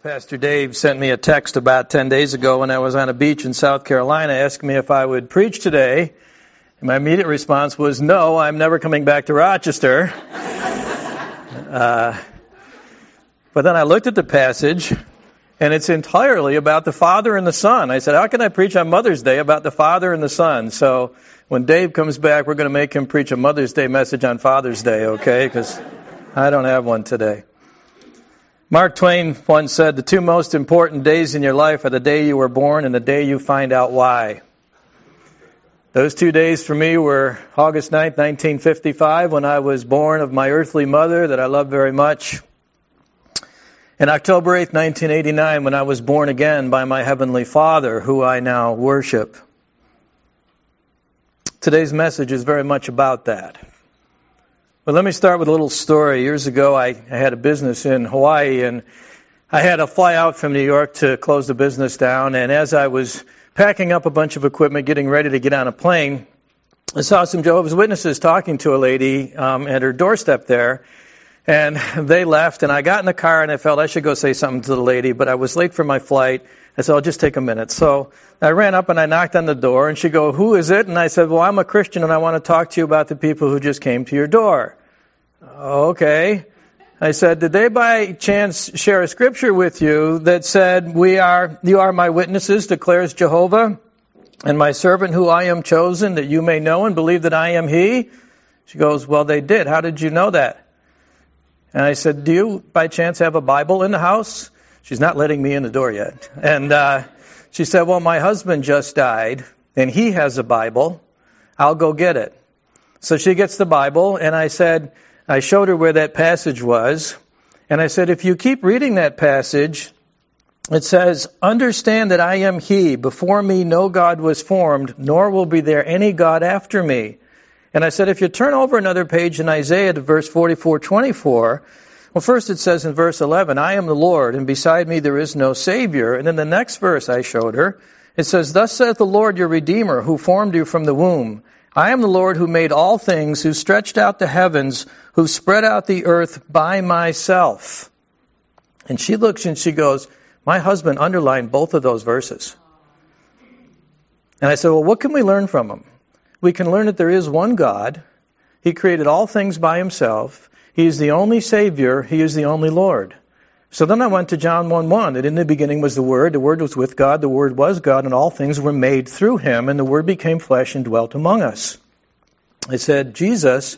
Pastor Dave sent me a text about 10 days ago when I was on a beach in South Carolina asking me if I would preach today. And my immediate response was, no, I'm never coming back to Rochester. uh, but then I looked at the passage, and it's entirely about the Father and the Son. I said, how can I preach on Mother's Day about the Father and the Son? So when Dave comes back, we're going to make him preach a Mother's Day message on Father's Day, okay? Because I don't have one today. Mark Twain once said, The two most important days in your life are the day you were born and the day you find out why. Those two days for me were August 9, 1955, when I was born of my earthly mother that I love very much, and October 8, 1989, when I was born again by my Heavenly Father, who I now worship. Today's message is very much about that. But let me start with a little story. Years ago, I, I had a business in Hawaii, and I had to fly out from New York to close the business down. And as I was packing up a bunch of equipment, getting ready to get on a plane, I saw some Jehovah's Witnesses talking to a lady um, at her doorstep there. And they left, and I got in the car, and I felt I should go say something to the lady, but I was late for my flight. I said, I'll just take a minute. So I ran up and I knocked on the door, and she go, Who is it? And I said, Well, I'm a Christian, and I want to talk to you about the people who just came to your door. Okay. I said, did they by chance share a scripture with you that said, we are, you are my witnesses, declares Jehovah, and my servant who I am chosen, that you may know and believe that I am he? She goes, well, they did. How did you know that? And I said, do you by chance have a Bible in the house? She's not letting me in the door yet. And, uh, she said, well, my husband just died and he has a Bible. I'll go get it. So she gets the Bible and I said, I showed her where that passage was, and I said, if you keep reading that passage, it says, Understand that I am He. Before me no God was formed, nor will be there any God after me. And I said, if you turn over another page in Isaiah to verse 44 24, well, first it says in verse 11, I am the Lord, and beside me there is no Savior. And then the next verse I showed her, it says, Thus saith the Lord your Redeemer, who formed you from the womb. I am the Lord who made all things, who stretched out the heavens, who spread out the earth by myself. And she looks and she goes, My husband underlined both of those verses. And I said, Well, what can we learn from them? We can learn that there is one God. He created all things by himself. He is the only Savior. He is the only Lord. So then I went to John 1 1, that in the beginning was the Word, the Word was with God, the Word was God, and all things were made through him, and the Word became flesh and dwelt among us. I said, Jesus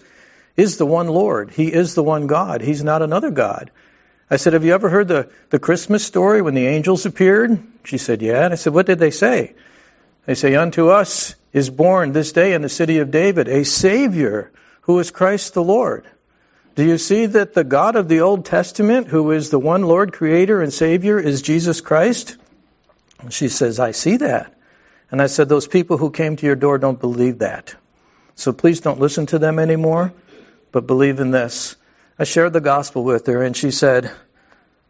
is the one Lord. He is the one God. He's not another God. I said, Have you ever heard the, the Christmas story when the angels appeared? She said, Yeah. And I said, What did they say? They say, Unto us is born this day in the city of David a Savior who is Christ the Lord. Do you see that the God of the Old Testament, who is the one Lord, Creator, and Savior, is Jesus Christ? She says, I see that. And I said, Those people who came to your door don't believe that. So please don't listen to them anymore, but believe in this. I shared the gospel with her, and she said,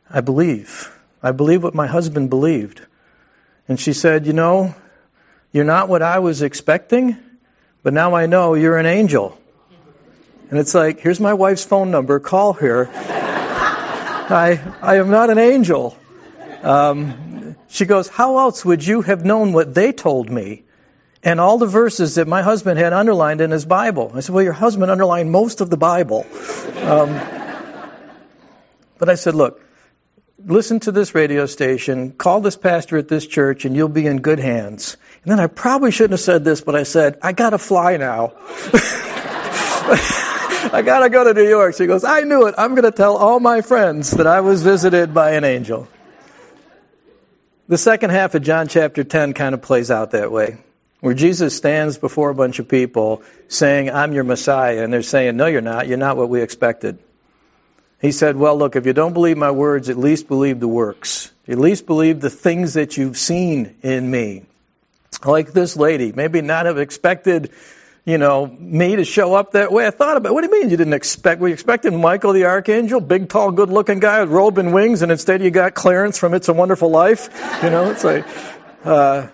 I believe. I believe what my husband believed. And she said, You know, you're not what I was expecting, but now I know you're an angel. And it's like, here's my wife's phone number, call her. I, I am not an angel. Um, she goes, How else would you have known what they told me? And all the verses that my husband had underlined in his Bible. I said, Well, your husband underlined most of the Bible. Um, but I said, Look, listen to this radio station, call this pastor at this church, and you'll be in good hands. And then I probably shouldn't have said this, but I said, I gotta fly now. I gotta go to New York. She goes, I knew it. I'm gonna tell all my friends that I was visited by an angel. The second half of John chapter 10 kind of plays out that way, where Jesus stands before a bunch of people saying, I'm your Messiah. And they're saying, No, you're not. You're not what we expected. He said, Well, look, if you don't believe my words, at least believe the works. At least believe the things that you've seen in me. Like this lady, maybe not have expected you know, me to show up that way. I thought about, it. what do you mean you didn't expect, We expected Michael the Archangel, big, tall, good looking guy with robe and wings, and instead you got Clarence from It's a Wonderful Life? You know, it's like, uh,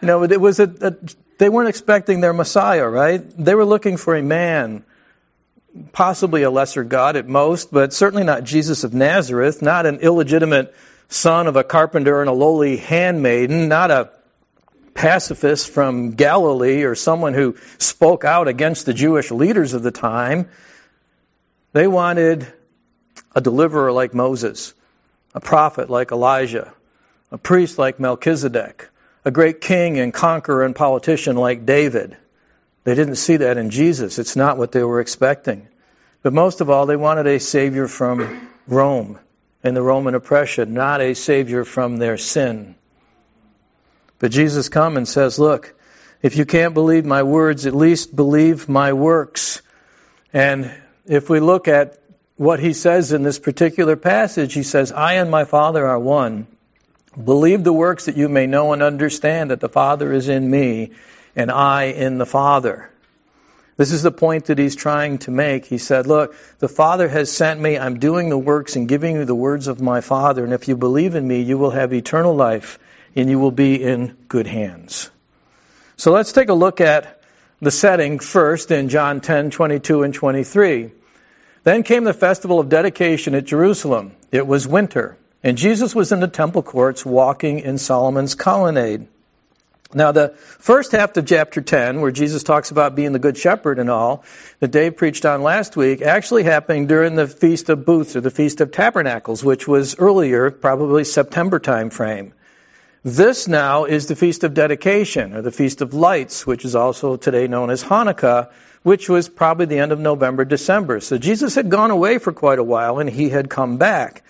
you know, it was a, a, they weren't expecting their Messiah, right? They were looking for a man possibly a lesser God at most, but certainly not Jesus of Nazareth, not an illegitimate son of a carpenter and a lowly handmaiden, not a pacifist from Galilee or someone who spoke out against the Jewish leaders of the time. They wanted a deliverer like Moses, a prophet like Elijah, a priest like Melchizedek, a great king and conqueror and politician like David. They didn't see that in Jesus. It's not what they were expecting. But most of all, they wanted a Savior from Rome and the Roman oppression, not a Savior from their sin. But Jesus comes and says, Look, if you can't believe my words, at least believe my works. And if we look at what he says in this particular passage, he says, I and my Father are one. Believe the works that you may know and understand that the Father is in me and I in the Father. This is the point that he's trying to make. He said, Look, the Father has sent me. I'm doing the works and giving you the words of my Father. And if you believe in me, you will have eternal life and you will be in good hands. So let's take a look at the setting first in John 10, 22 and 23. Then came the festival of dedication at Jerusalem. It was winter, and Jesus was in the temple courts walking in Solomon's colonnade. Now, the first half of chapter 10, where Jesus talks about being the good shepherd and all, that Dave preached on last week, actually happened during the Feast of Booths or the Feast of Tabernacles, which was earlier, probably September time frame. This now is the Feast of Dedication, or the Feast of Lights, which is also today known as Hanukkah, which was probably the end of November, December. So Jesus had gone away for quite a while and he had come back.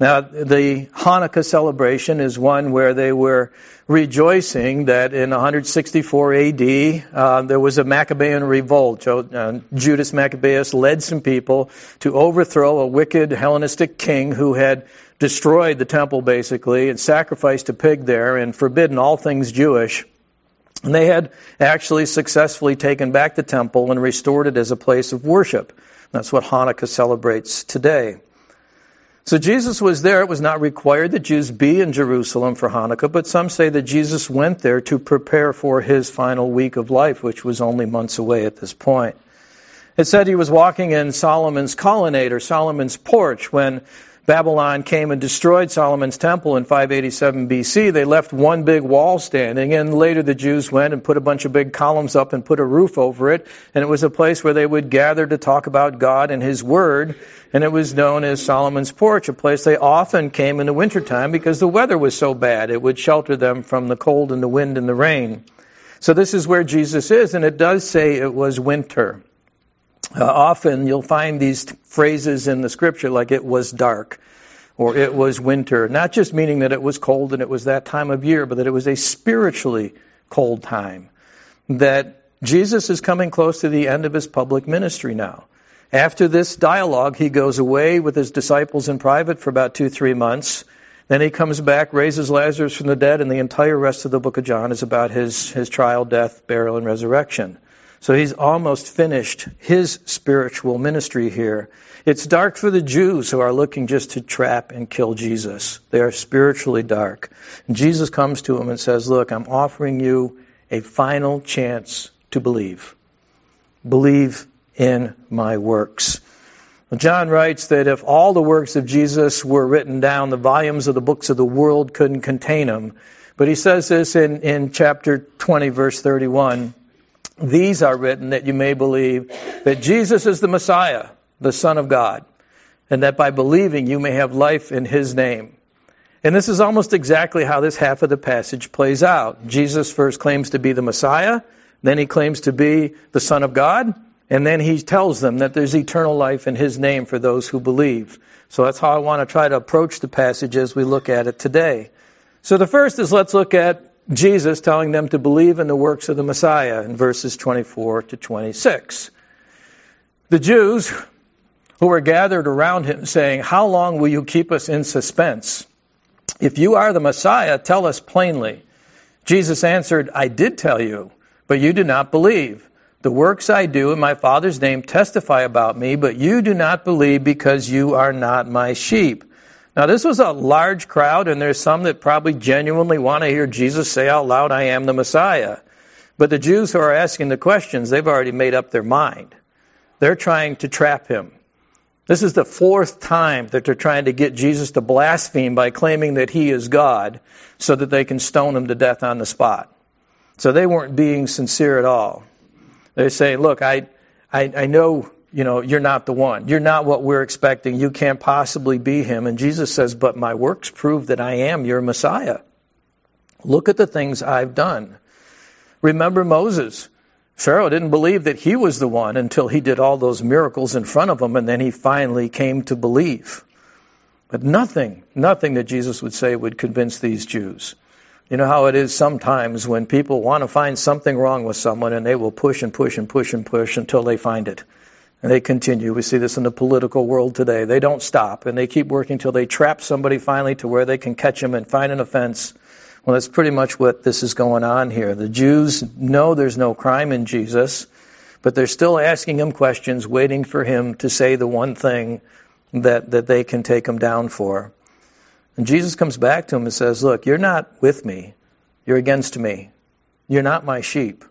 Now, the Hanukkah celebration is one where they were rejoicing that in 164 AD uh, there was a Maccabean revolt. Uh, Judas Maccabeus led some people to overthrow a wicked Hellenistic king who had destroyed the temple basically and sacrificed a pig there and forbidden all things Jewish. And they had actually successfully taken back the temple and restored it as a place of worship. That's what Hanukkah celebrates today. So Jesus was there. It was not required that Jews be in Jerusalem for Hanukkah, but some say that Jesus went there to prepare for his final week of life, which was only months away at this point. It said he was walking in Solomon's colonnade or Solomon's porch when Babylon came and destroyed Solomon's temple in 587 BC, they left one big wall standing, and later the Jews went and put a bunch of big columns up and put a roof over it, and it was a place where they would gather to talk about God and His Word, and it was known as Solomon's Porch, a place they often came in the wintertime because the weather was so bad. It would shelter them from the cold and the wind and the rain. So this is where Jesus is, and it does say it was winter. Uh, often you'll find these phrases in the scripture like it was dark or it was winter, not just meaning that it was cold and it was that time of year, but that it was a spiritually cold time. That Jesus is coming close to the end of his public ministry now. After this dialogue, he goes away with his disciples in private for about two, three months. Then he comes back, raises Lazarus from the dead, and the entire rest of the book of John is about his, his trial, death, burial, and resurrection. So he's almost finished his spiritual ministry here. It's dark for the Jews who are looking just to trap and kill Jesus. They are spiritually dark. And Jesus comes to them and says, Look, I'm offering you a final chance to believe. Believe in my works. John writes that if all the works of Jesus were written down, the volumes of the books of the world couldn't contain them. But he says this in, in chapter 20, verse 31. These are written that you may believe that Jesus is the Messiah, the Son of God, and that by believing you may have life in His name. And this is almost exactly how this half of the passage plays out. Jesus first claims to be the Messiah, then he claims to be the Son of God, and then he tells them that there's eternal life in His name for those who believe. So that's how I want to try to approach the passage as we look at it today. So the first is let's look at Jesus telling them to believe in the works of the Messiah in verses 24 to 26. The Jews who were gathered around him saying, How long will you keep us in suspense? If you are the Messiah, tell us plainly. Jesus answered, I did tell you, but you do not believe. The works I do in my Father's name testify about me, but you do not believe because you are not my sheep. Now, this was a large crowd, and there's some that probably genuinely want to hear Jesus say out loud, I am the Messiah. But the Jews who are asking the questions, they've already made up their mind. They're trying to trap him. This is the fourth time that they're trying to get Jesus to blaspheme by claiming that he is God so that they can stone him to death on the spot. So they weren't being sincere at all. They say, look, I, I, I know, you know, you're not the one. You're not what we're expecting. You can't possibly be him. And Jesus says, but my works prove that I am your Messiah. Look at the things I've done. Remember Moses. Pharaoh didn't believe that he was the one until he did all those miracles in front of him, and then he finally came to believe. But nothing, nothing that Jesus would say would convince these Jews. You know how it is sometimes when people want to find something wrong with someone and they will push and push and push and push until they find it. And they continue. We see this in the political world today. They don't stop and they keep working until they trap somebody finally to where they can catch them and find an offense well, that's pretty much what this is going on here. The Jews know there's no crime in Jesus, but they're still asking him questions, waiting for him to say the one thing that, that they can take him down for. And Jesus comes back to him and says, Look, you're not with me. You're against me. You're not my sheep.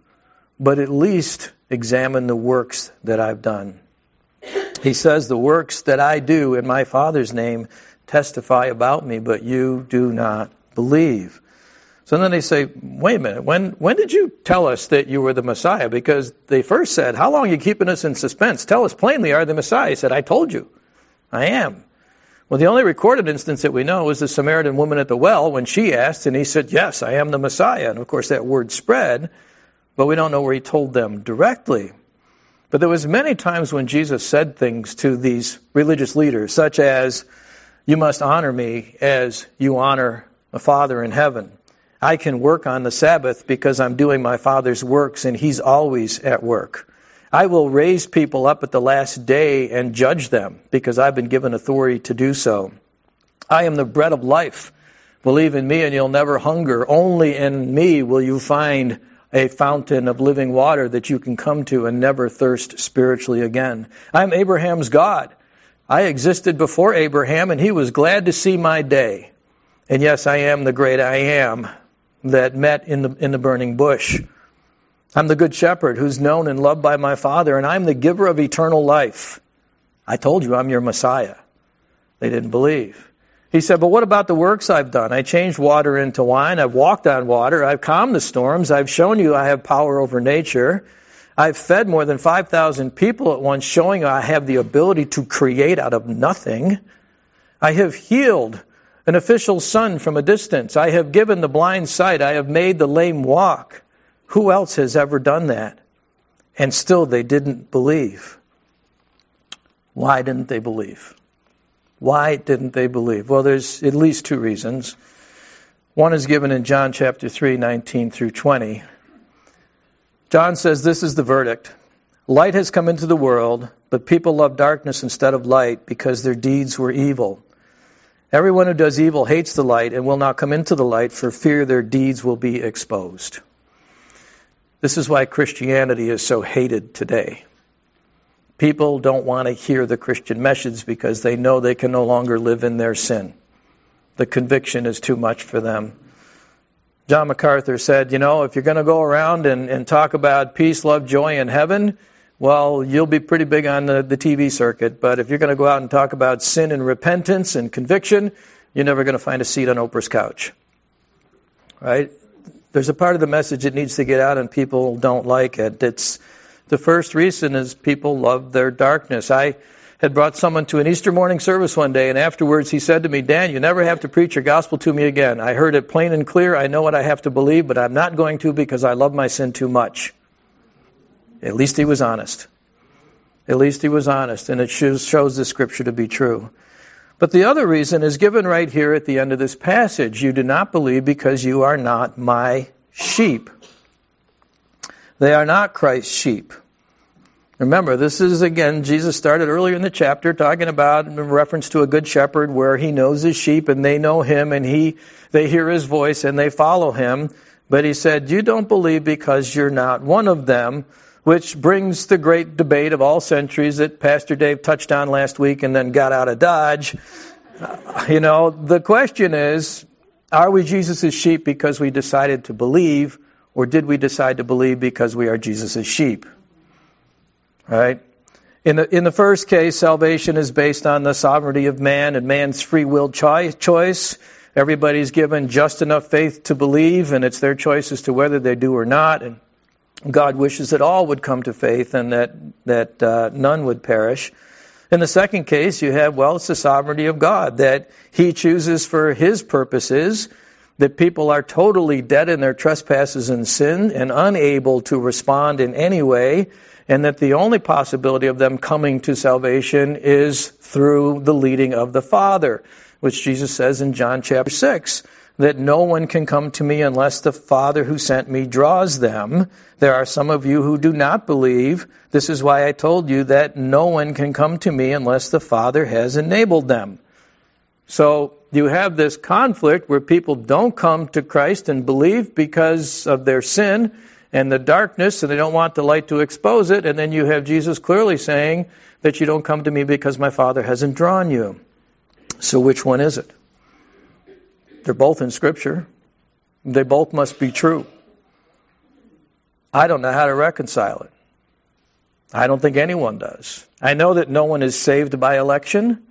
But at least examine the works that I've done. He says, The works that I do in my Father's name testify about me, but you do not believe. So then they say, wait a minute, when, when did you tell us that you were the Messiah? Because they first said, how long are you keeping us in suspense? Tell us plainly, are the Messiah? He said, I told you. I am. Well, the only recorded instance that we know is the Samaritan woman at the well when she asked, and he said, yes, I am the Messiah. And of course that word spread, but we don't know where he told them directly. But there was many times when Jesus said things to these religious leaders, such as, you must honor me as you honor a Father in heaven. I can work on the Sabbath because I'm doing my Father's works and He's always at work. I will raise people up at the last day and judge them because I've been given authority to do so. I am the bread of life. Believe in me and you'll never hunger. Only in me will you find a fountain of living water that you can come to and never thirst spiritually again. I'm Abraham's God. I existed before Abraham and he was glad to see my day. And yes, I am the great I am that met in the, in the burning bush. I'm the good shepherd who's known and loved by my Father, and I'm the giver of eternal life. I told you I'm your Messiah. They didn't believe. He said, But what about the works I've done? I changed water into wine. I've walked on water. I've calmed the storms. I've shown you I have power over nature. I've fed more than 5,000 people at once, showing I have the ability to create out of nothing. I have healed an official's son from a distance. I have given the blind sight. I have made the lame walk. Who else has ever done that? And still they didn't believe. Why didn't they believe? Why didn't they believe? Well, there's at least two reasons. One is given in John chapter 3, 19 through 20. John says, This is the verdict. Light has come into the world, but people love darkness instead of light because their deeds were evil. Everyone who does evil hates the light and will not come into the light for fear their deeds will be exposed. This is why Christianity is so hated today. People don't want to hear the Christian message because they know they can no longer live in their sin. The conviction is too much for them. John MacArthur said, you know, if you're going to go around and, and talk about peace, love, joy and heaven, well, you'll be pretty big on the, the TV circuit. But if you're going to go out and talk about sin and repentance and conviction, you're never going to find a seat on Oprah's couch. Right? There's a part of the message that needs to get out and people don't like it. It's the first reason is people love their darkness. I had brought someone to an Easter morning service one day, and afterwards he said to me, Dan, you never have to preach your gospel to me again. I heard it plain and clear. I know what I have to believe, but I'm not going to because I love my sin too much. At least he was honest. At least he was honest, and it shows the scripture to be true. But the other reason is given right here at the end of this passage. You do not believe because you are not my sheep. They are not Christ's sheep. Remember, this is again, Jesus started earlier in the chapter talking about in reference to a good shepherd where he knows his sheep and they know him and he, they hear his voice and they follow him. But he said, you don't believe because you're not one of them which brings the great debate of all centuries that Pastor Dave touched on last week and then got out of Dodge. Uh, you know, the question is, are we Jesus' sheep because we decided to believe, or did we decide to believe because we are Jesus' sheep? Right? In the, in the first case, salvation is based on the sovereignty of man and man's free will choice. Everybody's given just enough faith to believe, and it's their choice as to whether they do or not. And God wishes that all would come to faith and that, that uh, none would perish. In the second case, you have, well, it's the sovereignty of God, that He chooses for His purposes that people are totally dead in their trespasses and sin and unable to respond in any way, and that the only possibility of them coming to salvation is through the leading of the Father, which Jesus says in John chapter 6 that no one can come to me unless the Father who sent me draws them. There are some of you who do not believe. This is why I told you that no one can come to me unless the Father has enabled them. So you have this conflict where people don't come to Christ and believe because of their sin and the darkness, and they don't want the light to expose it. And then you have Jesus clearly saying that you don't come to me because my Father hasn't drawn you. So which one is it? They're both in Scripture. They both must be true. I don't know how to reconcile it. I don't think anyone does. I know that no one is saved by election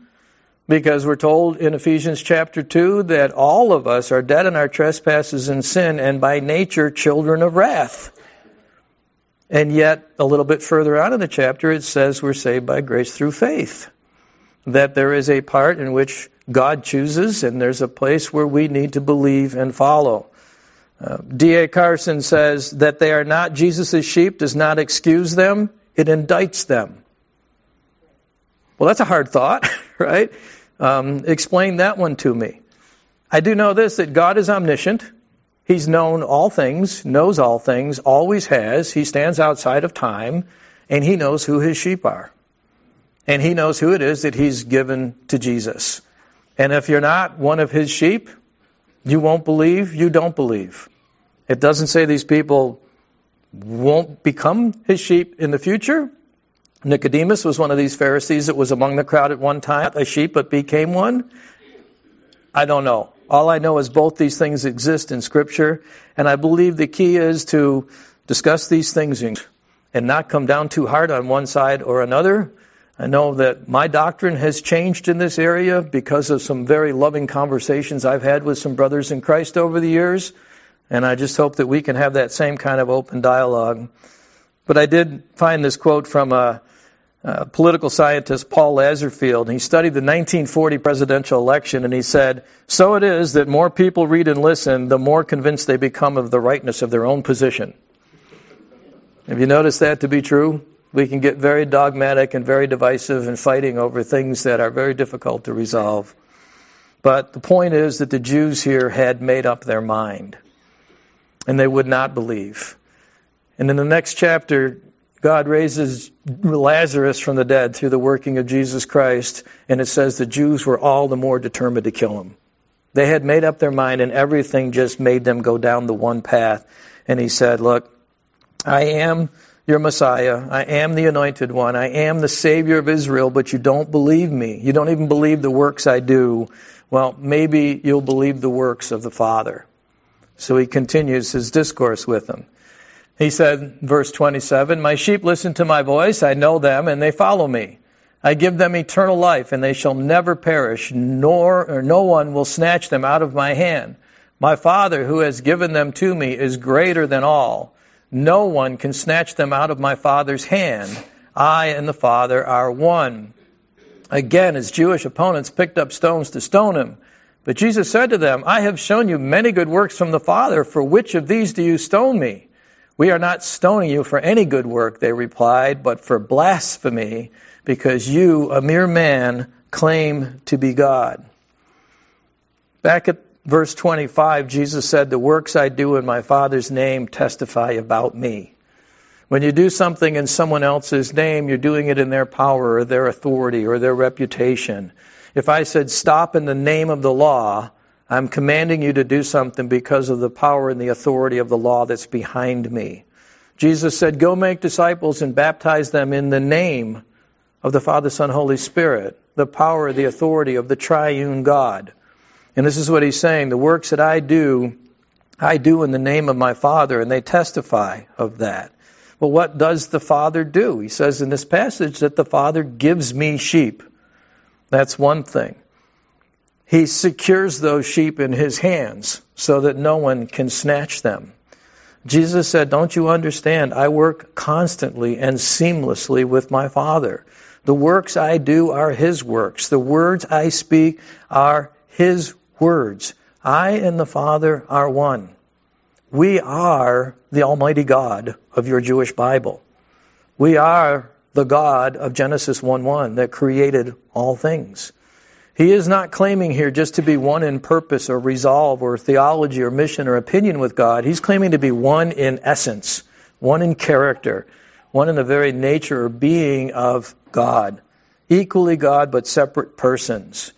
because we're told in Ephesians chapter 2 that all of us are dead in our trespasses and sin and by nature children of wrath. And yet, a little bit further on in the chapter, it says we're saved by grace through faith. That there is a part in which God chooses, and there's a place where we need to believe and follow. Uh, D.A. Carson says that they are not Jesus' sheep does not excuse them, it indicts them. Well, that's a hard thought, right? Um, explain that one to me. I do know this that God is omniscient. He's known all things, knows all things, always has. He stands outside of time, and he knows who his sheep are. And he knows who it is that he's given to Jesus. And if you're not one of his sheep, you won't believe, you don't believe. It doesn't say these people won't become his sheep in the future. Nicodemus was one of these Pharisees that was among the crowd at one time, a sheep but became one. I don't know. All I know is both these things exist in Scripture, and I believe the key is to discuss these things and not come down too hard on one side or another, I know that my doctrine has changed in this area because of some very loving conversations I've had with some brothers in Christ over the years, and I just hope that we can have that same kind of open dialogue. But I did find this quote from a, a political scientist, Paul Lazarsfeld, he studied the 1940 presidential election, and he said, So it is that more people read and listen, the more convinced they become of the rightness of their own position. Have you noticed that to be true? we can get very dogmatic and very divisive and fighting over things that are very difficult to resolve. But the point is that the Jews here had made up their mind, and they would not believe. And in the next chapter, God raises Lazarus from the dead through the working of Jesus Christ, and it says the Jews were all the more determined to kill him. They had made up their mind, and everything just made them go down the one path. And he said, Look, I am your Messiah. I am the anointed one. I am the Savior of Israel, but you don't believe me. You don't even believe the works I do. Well, maybe you'll believe the works of the Father. So he continues his discourse with them. He said, verse 27, My sheep listen to my voice. I know them and they follow me. I give them eternal life and they shall never perish, nor or no one will snatch them out of my hand. My Father who has given them to me is greater than all no one can snatch them out of my Father's hand. I and the Father are one. Again, his Jewish opponents picked up stones to stone him. But Jesus said to them, I have shown you many good works from the Father. For which of these do you stone me? We are not stoning you for any good work, they replied, but for blasphemy, because you, a mere man, claim to be God. Back at verse 25, Jesus said, The works I do in my Father's name testify about me. When you do something in someone else's name, you're doing it in their power or their authority or their reputation. If I said, Stop in the name of the law, I'm commanding you to do something because of the power and the authority of the law that's behind me. Jesus said, Go make disciples and baptize them in the name of the Father, Son, Holy Spirit, the power, the authority of the triune God. And this is what he's saying the works that I do, I do in the name of my Father, and they testify of that. Well, what does the Father do? He says in this passage that the Father gives me sheep. That's one thing. He secures those sheep in his hands so that no one can snatch them. Jesus said, Don't you understand? I work constantly and seamlessly with my Father. The works I do are His works. The words I speak are His words. I and the Father are one. We are the Almighty God of your Jewish Bible. We are the God of Genesis 1 1 that created all things. He is not claiming here just to be one in purpose or resolve or theology or mission or opinion with God. He's claiming to be one in essence, one in character, one in the very nature or being of God. Equally God, but separate persons.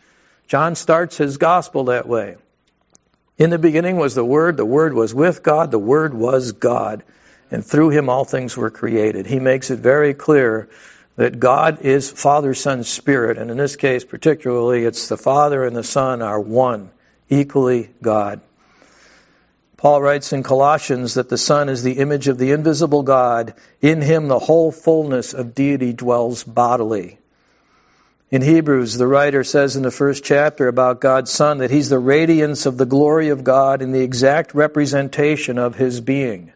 John starts his gospel that way. In the beginning was the Word, the Word was with God, the Word was God, and through him all things were created. He makes it very clear that God is Father, Son, Spirit, and in this case particularly, it's the Father and the Son are one, equally God. Paul writes in Colossians that the Son is the image of the invisible God. In him the whole fullness of deity dwells bodily. In Hebrews, the writer says in the first chapter about God's Son that he's the radiance of the glory of God and the exact representation of his being.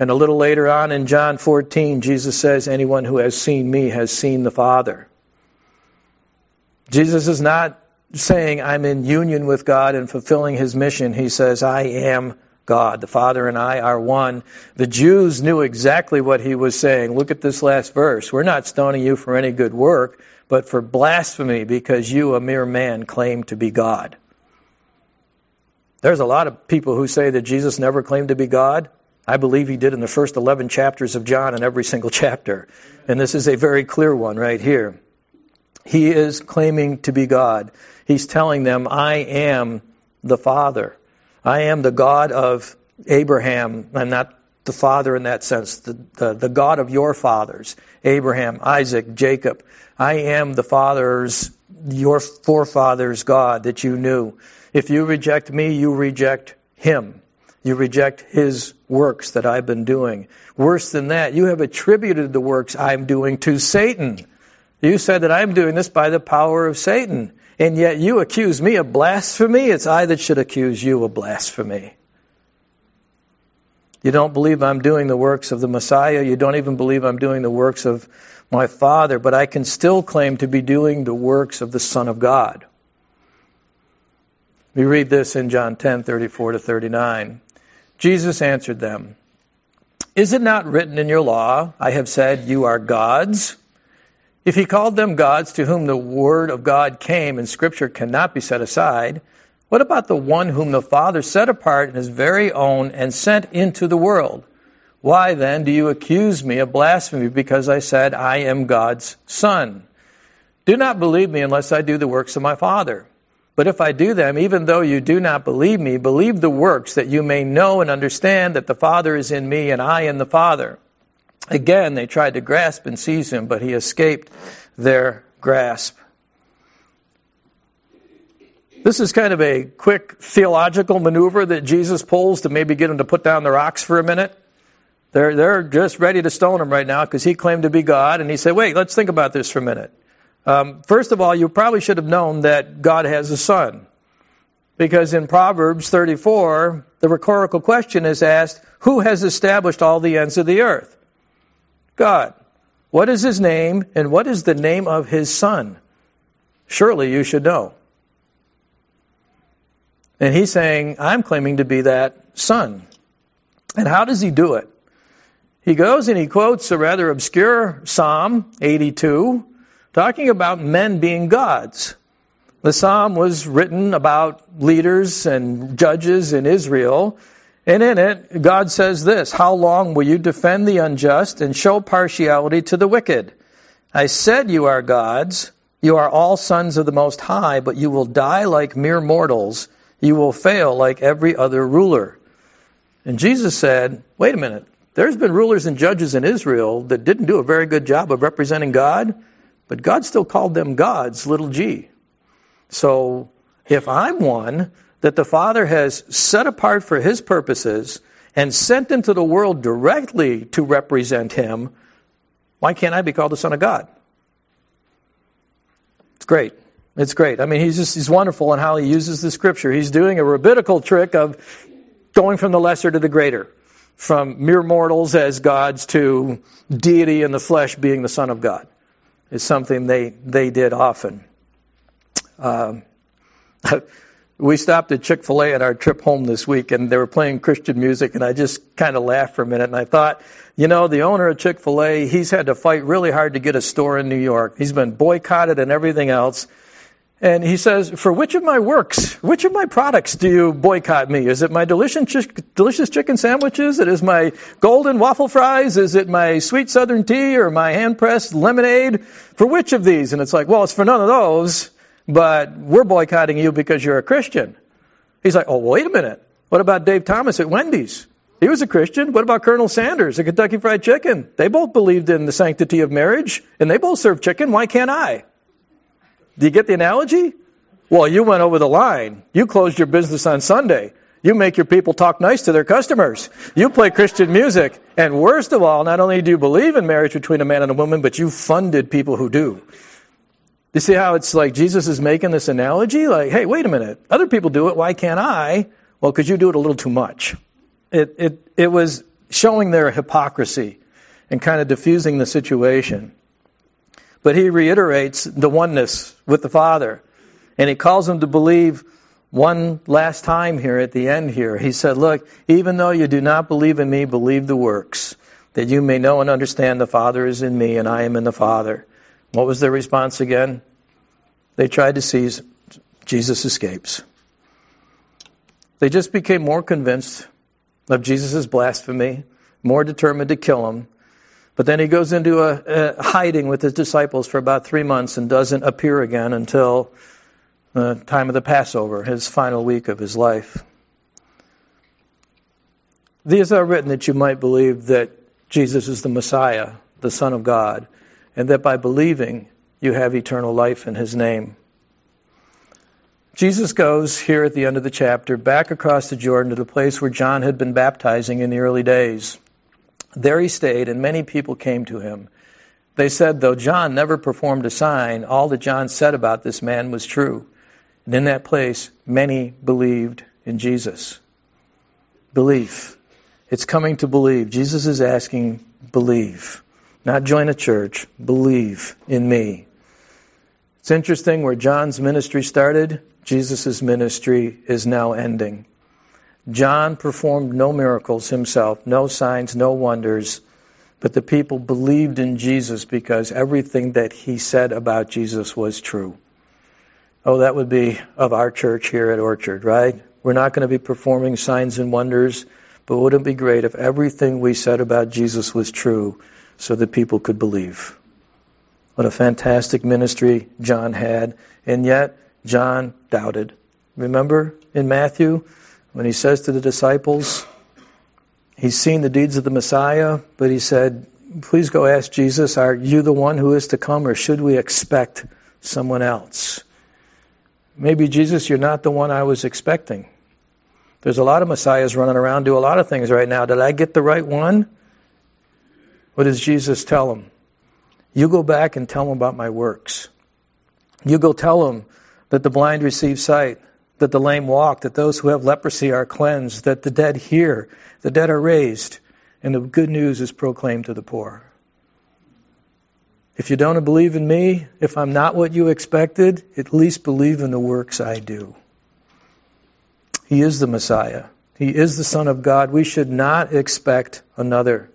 And a little later on in John 14, Jesus says, Anyone who has seen me has seen the Father. Jesus is not saying, I'm in union with God and fulfilling his mission. He says, I am God. The Father and I are one. The Jews knew exactly what he was saying. Look at this last verse. We're not stoning you for any good work, but for blasphemy because you, a mere man, claim to be God. There's a lot of people who say that Jesus never claimed to be God. I believe he did in the first 11 chapters of John in every single chapter. And this is a very clear one right here. He is claiming to be God. He's telling them, I am the Father. I am the God of Abraham. I'm not the Father in that sense, the, the, the God of your fathers, Abraham, Isaac, Jacob. I am the fathers, your forefathers' God that you knew. If you reject me, you reject him. You reject his works that I've been doing. Worse than that, you have attributed the works I'm doing to Satan. You said that I'm doing this by the power of Satan. And yet you accuse me of blasphemy. It's I that should accuse you of blasphemy. You don't believe I'm doing the works of the Messiah. You don't even believe I'm doing the works of my Father, but I can still claim to be doing the works of the Son of God. We read this in John 10:34 to 39. Jesus answered them, Is it not written in your law, I have said, you are gods? If he called them gods to whom the word of God came and scripture cannot be set aside, what about the one whom the Father set apart in his very own and sent into the world? Why then do you accuse me of blasphemy because I said I am God's son? Do not believe me unless I do the works of my Father. But if I do them, even though you do not believe me, believe the works that you may know and understand that the Father is in me and I in the Father. Again, they tried to grasp and seize him, but he escaped their grasp. This is kind of a quick theological maneuver that Jesus pulls to maybe get them to put down the rocks for a minute. They're, they're just ready to stone him right now because he claimed to be God. And he said, wait, let's think about this for a minute. Um, first of all, you probably should have known that God has a son. Because in Proverbs 34, the rhetorical question is asked, Who has established all the ends of the earth? God. What is his name, and what is the name of his son? Surely you should know. And he's saying, I'm claiming to be that son. And how does he do it? He goes and he quotes a rather obscure Psalm 82, talking about men being gods. The psalm was written about leaders and judges in Israel, and in it, God says this How long will you defend the unjust and show partiality to the wicked? I said you are gods. You are all sons of the Most High, but you will die like mere mortals. You will fail like every other ruler. And Jesus said, Wait a minute. There's been rulers and judges in Israel that didn't do a very good job of representing God. But God still called them gods, little g. So if I'm one that the Father has set apart for his purposes and sent into the world directly to represent him, why can't I be called the Son of God? It's great. It's great. I mean, he's just he's wonderful in how he uses the scripture. He's doing a rabbinical trick of going from the lesser to the greater, from mere mortals as gods to deity in the flesh being the Son of God. Is something they they did often. Um, we stopped at Chick fil A on our trip home this week, and they were playing Christian music, and I just kind of laughed for a minute, and I thought, you know, the owner of Chick fil A, he's had to fight really hard to get a store in New York. He's been boycotted and everything else. And he says, For which of my works, which of my products do you boycott me? Is it my delicious, delicious chicken sandwiches? It is my golden waffle fries? Is it my sweet southern tea or my hand pressed lemonade? For which of these? And it's like, Well, it's for none of those but we're boycotting you because you're a Christian. He's like, oh, wait a minute. What about Dave Thomas at Wendy's? He was a Christian. What about Colonel Sanders at Kentucky Fried Chicken? They both believed in the sanctity of marriage, and they both serve chicken. Why can't I? Do you get the analogy? Well, you went over the line. You closed your business on Sunday. You make your people talk nice to their customers. You play Christian music. And worst of all, not only do you believe in marriage between a man and a woman, but you funded people who do. You see how it's like Jesus is making this analogy? Like, hey, wait a minute. Other people do it. Why can't I? Well, because you do it a little too much. It, it, it was showing their hypocrisy and kind of diffusing the situation. But he reiterates the oneness with the Father. And he calls them to believe one last time here at the end here. He said, Look, even though you do not believe in me, believe the works, that you may know and understand the Father is in me and I am in the Father. What was their response again? They tried to seize. Jesus escapes. They just became more convinced of Jesus' blasphemy, more determined to kill him. But then he goes into a, a hiding with his disciples for about three months and doesn't appear again until the time of the Passover, his final week of his life. These are written that you might believe that Jesus is the Messiah, the Son of God, and that by believing you have eternal life in his name. Jesus goes here at the end of the chapter back across the Jordan to the place where John had been baptizing in the early days. There he stayed, and many people came to him. They said, though John never performed a sign, all that John said about this man was true. And in that place, many believed in Jesus. Belief. It's coming to believe. Jesus is asking, believe. Not join a church, believe in me. It's interesting where John's ministry started, Jesus' ministry is now ending. John performed no miracles himself, no signs, no wonders, but the people believed in Jesus because everything that he said about Jesus was true. Oh, that would be of our church here at Orchard, right? We're not going to be performing signs and wonders, but wouldn't it be great if everything we said about Jesus was true? so that people could believe. What a fantastic ministry John had, and yet John doubted. Remember in Matthew when he says to the disciples, he's seen the deeds of the Messiah, but he said, Please go ask Jesus, are you the one who is to come, or should we expect someone else? Maybe, Jesus, you're not the one I was expecting. There's a lot of messiahs running around, do a lot of things right now. Did I get the right one? What does Jesus tell them? You go back and tell them about my works. You go tell them that the blind receive sight, that the lame walk, that those who have leprosy are cleansed, that the dead hear, the dead are raised, and the good news is proclaimed to the poor. If you don't believe in me, if I'm not what you expected, at least believe in the works I do. He is the Messiah. He is the Son of God. We should not expect another.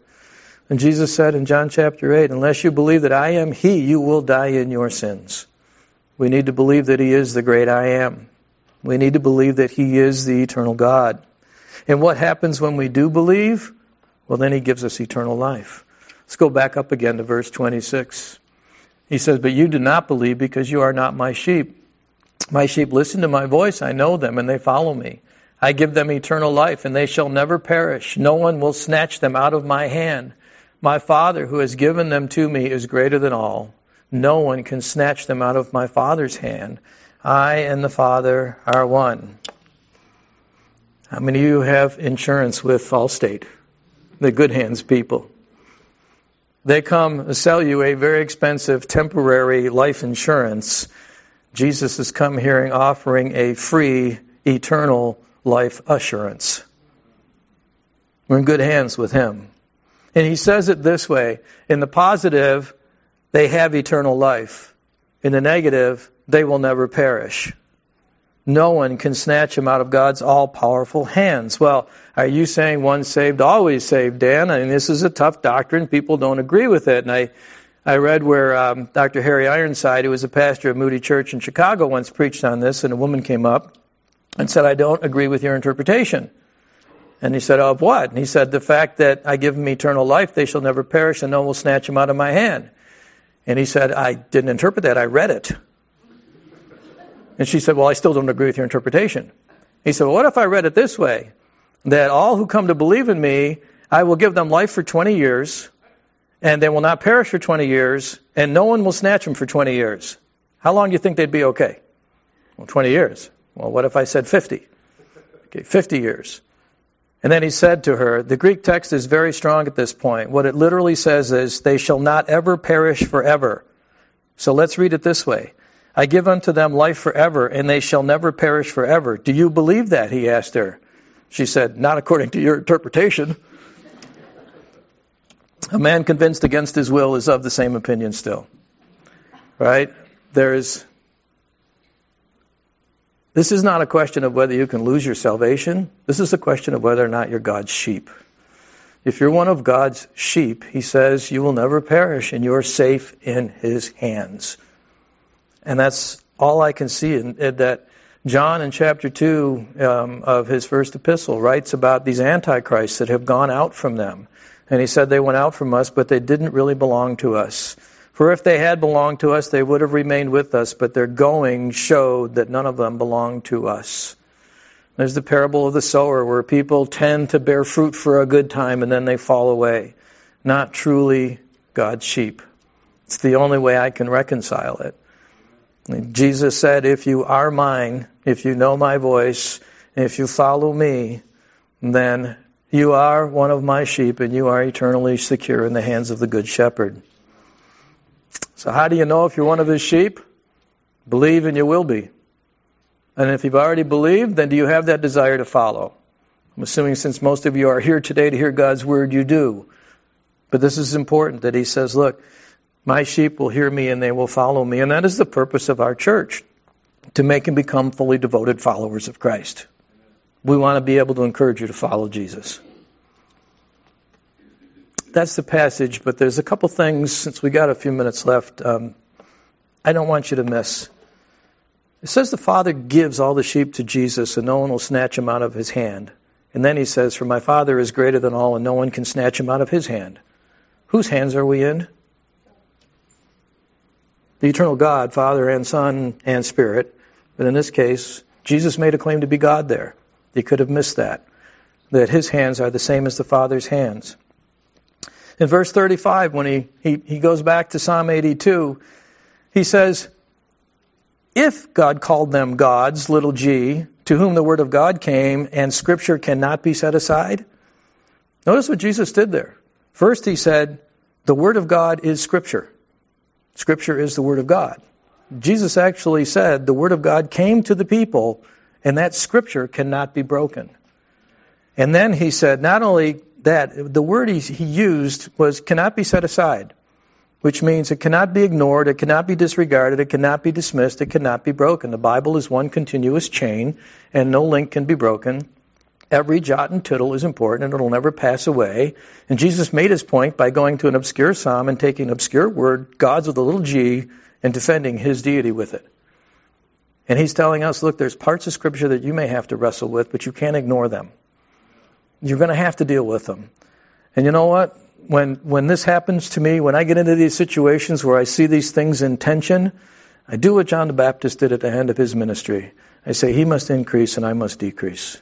And Jesus said in John chapter 8, Unless you believe that I am He, you will die in your sins. We need to believe that He is the great I am. We need to believe that He is the eternal God. And what happens when we do believe? Well, then He gives us eternal life. Let's go back up again to verse 26. He says, But you do not believe because you are not my sheep. My sheep listen to my voice. I know them and they follow me. I give them eternal life and they shall never perish. No one will snatch them out of my hand. My Father who has given them to me is greater than all. No one can snatch them out of my Father's hand. I and the Father are one. How many of you have insurance with Allstate? The good hands people. They come sell you a very expensive temporary life insurance. Jesus has come here offering a free eternal life assurance. We're in good hands with Him. And He says it this way in the positive, they have eternal life. In the negative, they will never perish. No one can snatch them out of God's all powerful hands. Well, are you saying once saved, always saved, Dan? I mean, this is a tough doctrine. People don't agree with it. And I, I read where um, Dr. Harry Ironside, who was a pastor of Moody Church in Chicago, once preached on this, and a woman came up and said, I don't agree with your interpretation. And he said, Of what? And he said, The fact that I give them eternal life, they shall never perish, and no one will snatch them out of my hand. And he said, I didn't interpret that, I read it. And she said, Well, I still don't agree with your interpretation. He said, Well, what if I read it this way? That all who come to believe in me, I will give them life for 20 years, and they will not perish for 20 years, and no one will snatch them for 20 years. How long do you think they'd be okay? Well, 20 years. Well, what if I said 50? Okay, 50 years. And then he said to her, the Greek text is very strong at this point. What it literally says is, they shall not ever perish forever. So let's read it this way. I give unto them life forever, and they shall never perish forever. Do you believe that? He asked her. She said, Not according to your interpretation. A man convinced against his will is of the same opinion still. Right? There's this is not a question of whether you can lose your salvation. This is a question of whether or not you're God's sheep. If you're one of God's sheep, he says you will never perish and you're safe in his hands. And that's all I can see in, in that John in chapter 2 um, of his first epistle writes about these antichrists that have gone out from them. And he said they went out from us, but they didn't really belong to us. For if they had belonged to us, they would have remained with us, but their going showed that none of them belonged to us. There's the parable of the sower, where people tend to bear fruit for a good time and then they fall away. Not truly God's sheep. It's the only way I can reconcile it. Jesus said, If you are mine, if you know my voice, if you follow me, then you are one of my sheep and you are eternally secure in the hands of the Good Shepherd. So, how do you know if you're one of his sheep? Believe and you will be. And if you've already believed, then do you have that desire to follow? I'm assuming since most of you are here today to hear God's word, you do. But this is important that he says, look, my sheep will hear me and they will follow me. And that is the purpose of our church, to make and become fully devoted followers of Christ. We want to be able to encourage you to follow Jesus that's the passage, but there's a couple things, since we got a few minutes left, um, I don't want you to miss. It says the Father gives all the sheep to Jesus, and no one will snatch him out of his hand. And then he says, For my Father is greater than all, and no one can snatch him out of his hand. Whose hands are we in? The eternal God, Father and Son and Spirit. But in this case, Jesus made a claim to be God there. He could have missed that. That his hands are the same as the Father's hands. In verse 35, when he, he, he goes back to Psalm 82, he says, If God called them gods, little g, to whom the word of God came, and scripture cannot be set aside. Notice what Jesus did there. First, he said, The word of God is scripture. Scripture is the word of God. Jesus actually said, The word of God came to the people, and that scripture cannot be broken. And then he said, not only that, the word he, he used was cannot be set aside, which means it cannot be ignored, it cannot be disregarded, it cannot be dismissed, it cannot be broken. The Bible is one continuous chain, and no link can be broken. Every jot and tittle is important, and it'll never pass away. And Jesus made his point by going to an obscure psalm and taking an obscure word, God's with a little g, and defending his deity with it. And he's telling us, look, there's parts of Scripture that you may have to wrestle with, but you can't ignore them. You're going to have to deal with them. And you know what? When, when this happens to me, when I get into these situations where I see these things in tension, I do what John the Baptist did at the end of his ministry. I say, He must increase and I must decrease.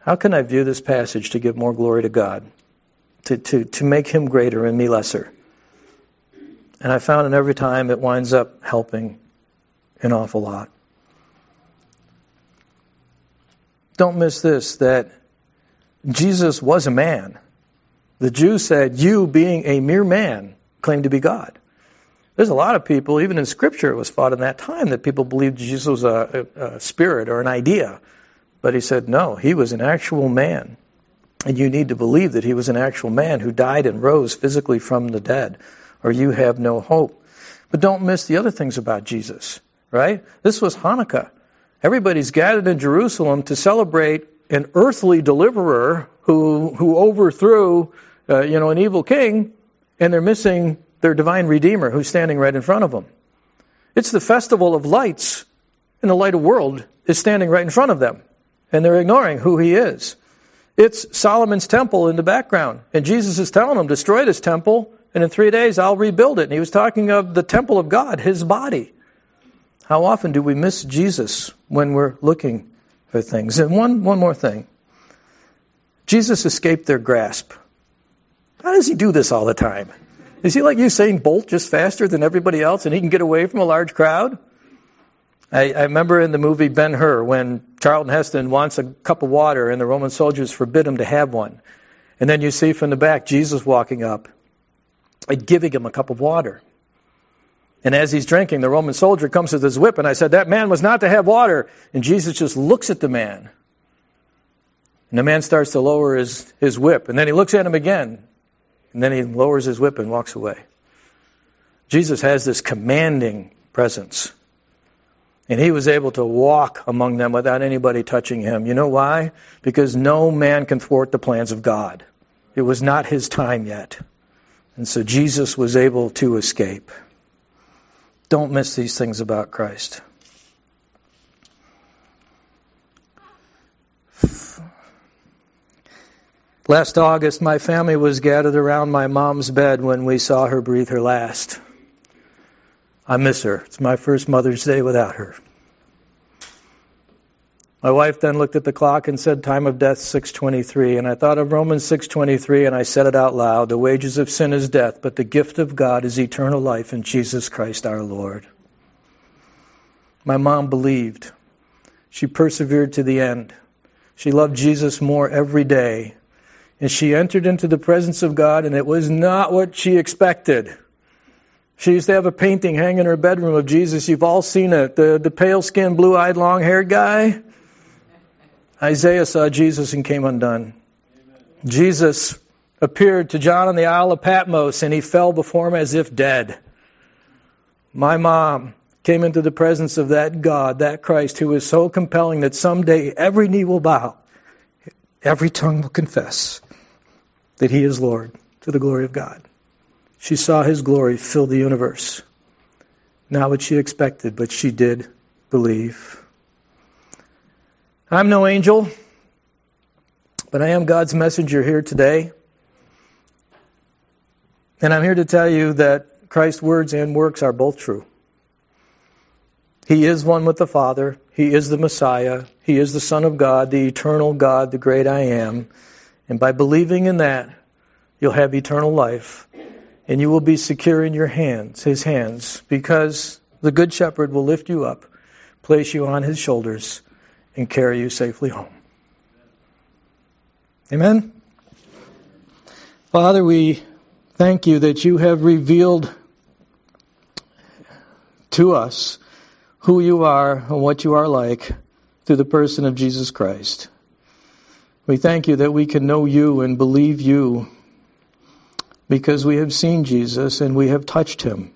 How can I view this passage to give more glory to God? To, to, to make Him greater and me lesser? And I found that every time it winds up helping an awful lot. don't miss this that Jesus was a man. The Jews said, You, being a mere man, claim to be God. There's a lot of people, even in Scripture, it was fought in that time that people believed Jesus was a, a, a spirit or an idea. But he said, No, he was an actual man. And you need to believe that he was an actual man who died and rose physically from the dead, or you have no hope. But don't miss the other things about Jesus, right? This was Hanukkah. Everybody's gathered in Jerusalem to celebrate an earthly deliverer who, who overthrew, uh, you know, an evil king, and they're missing their divine redeemer who's standing right in front of them. It's the festival of lights, and the light of world is standing right in front of them, and they're ignoring who he is. It's Solomon's temple in the background. And Jesus is telling them, destroy this temple, and in three days I'll rebuild it. And he was talking of the temple of God, his body. How often do we miss Jesus when we're looking for things? And one, one more thing. Jesus escaped their grasp. How does he do this all the time? Is he like Usain Bolt, just faster than everybody else, and he can get away from a large crowd? I, I remember in the movie Ben Hur when Charlton Heston wants a cup of water and the Roman soldiers forbid him to have one. And then you see from the back Jesus walking up and giving him a cup of water. And as he's drinking, the Roman soldier comes with his whip, and I said, That man was not to have water. And Jesus just looks at the man. And the man starts to lower his, his whip. And then he looks at him again. And then he lowers his whip and walks away. Jesus has this commanding presence. And he was able to walk among them without anybody touching him. You know why? Because no man can thwart the plans of God. It was not his time yet. And so Jesus was able to escape. Don't miss these things about Christ. Last August, my family was gathered around my mom's bed when we saw her breathe her last. I miss her. It's my first Mother's Day without her. My wife then looked at the clock and said, "Time of death 6:23." And I thought of Romans 6:23 and I said it out loud, "The wages of sin is death, but the gift of God is eternal life in Jesus Christ our Lord." My mom believed. She persevered to the end. She loved Jesus more every day. And she entered into the presence of God, and it was not what she expected. She used to have a painting hanging in her bedroom of Jesus. You've all seen it. The, the pale skinned, blue eyed, long haired guy. Isaiah saw Jesus and came undone. Amen. Jesus appeared to John on the Isle of Patmos and he fell before him as if dead. My mom came into the presence of that God, that Christ, who is so compelling that someday every knee will bow, every tongue will confess that he is Lord to the glory of God. She saw his glory fill the universe. Not what she expected, but she did believe. I'm no angel, but I am God's messenger here today. And I'm here to tell you that Christ's words and works are both true. He is one with the Father. He is the Messiah. He is the Son of God, the eternal God, the great I am. And by believing in that, you'll have eternal life and you will be secure in your hands, his hands, because the good shepherd will lift you up, place you on his shoulders, and carry you safely home. Amen. Father, we thank you that you have revealed to us who you are and what you are like through the person of Jesus Christ. We thank you that we can know you and believe you because we have seen Jesus and we have touched him,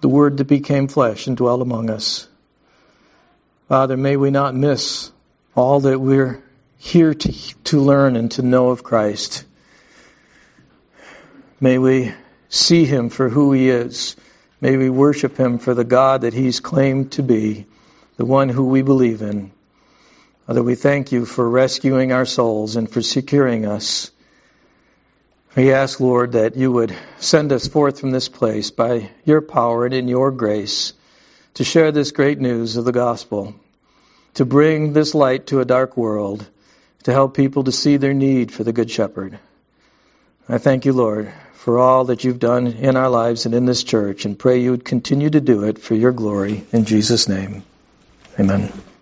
the Word that became flesh and dwelt among us. Father, may we not miss all that we're here to, to learn and to know of Christ. May we see him for who he is. May we worship him for the God that he's claimed to be, the one who we believe in. Father, we thank you for rescuing our souls and for securing us. We ask, Lord, that you would send us forth from this place by your power and in your grace to share this great news of the gospel, to bring this light to a dark world, to help people to see their need for the Good Shepherd. I thank you, Lord, for all that you've done in our lives and in this church, and pray you would continue to do it for your glory. In Jesus' name, amen.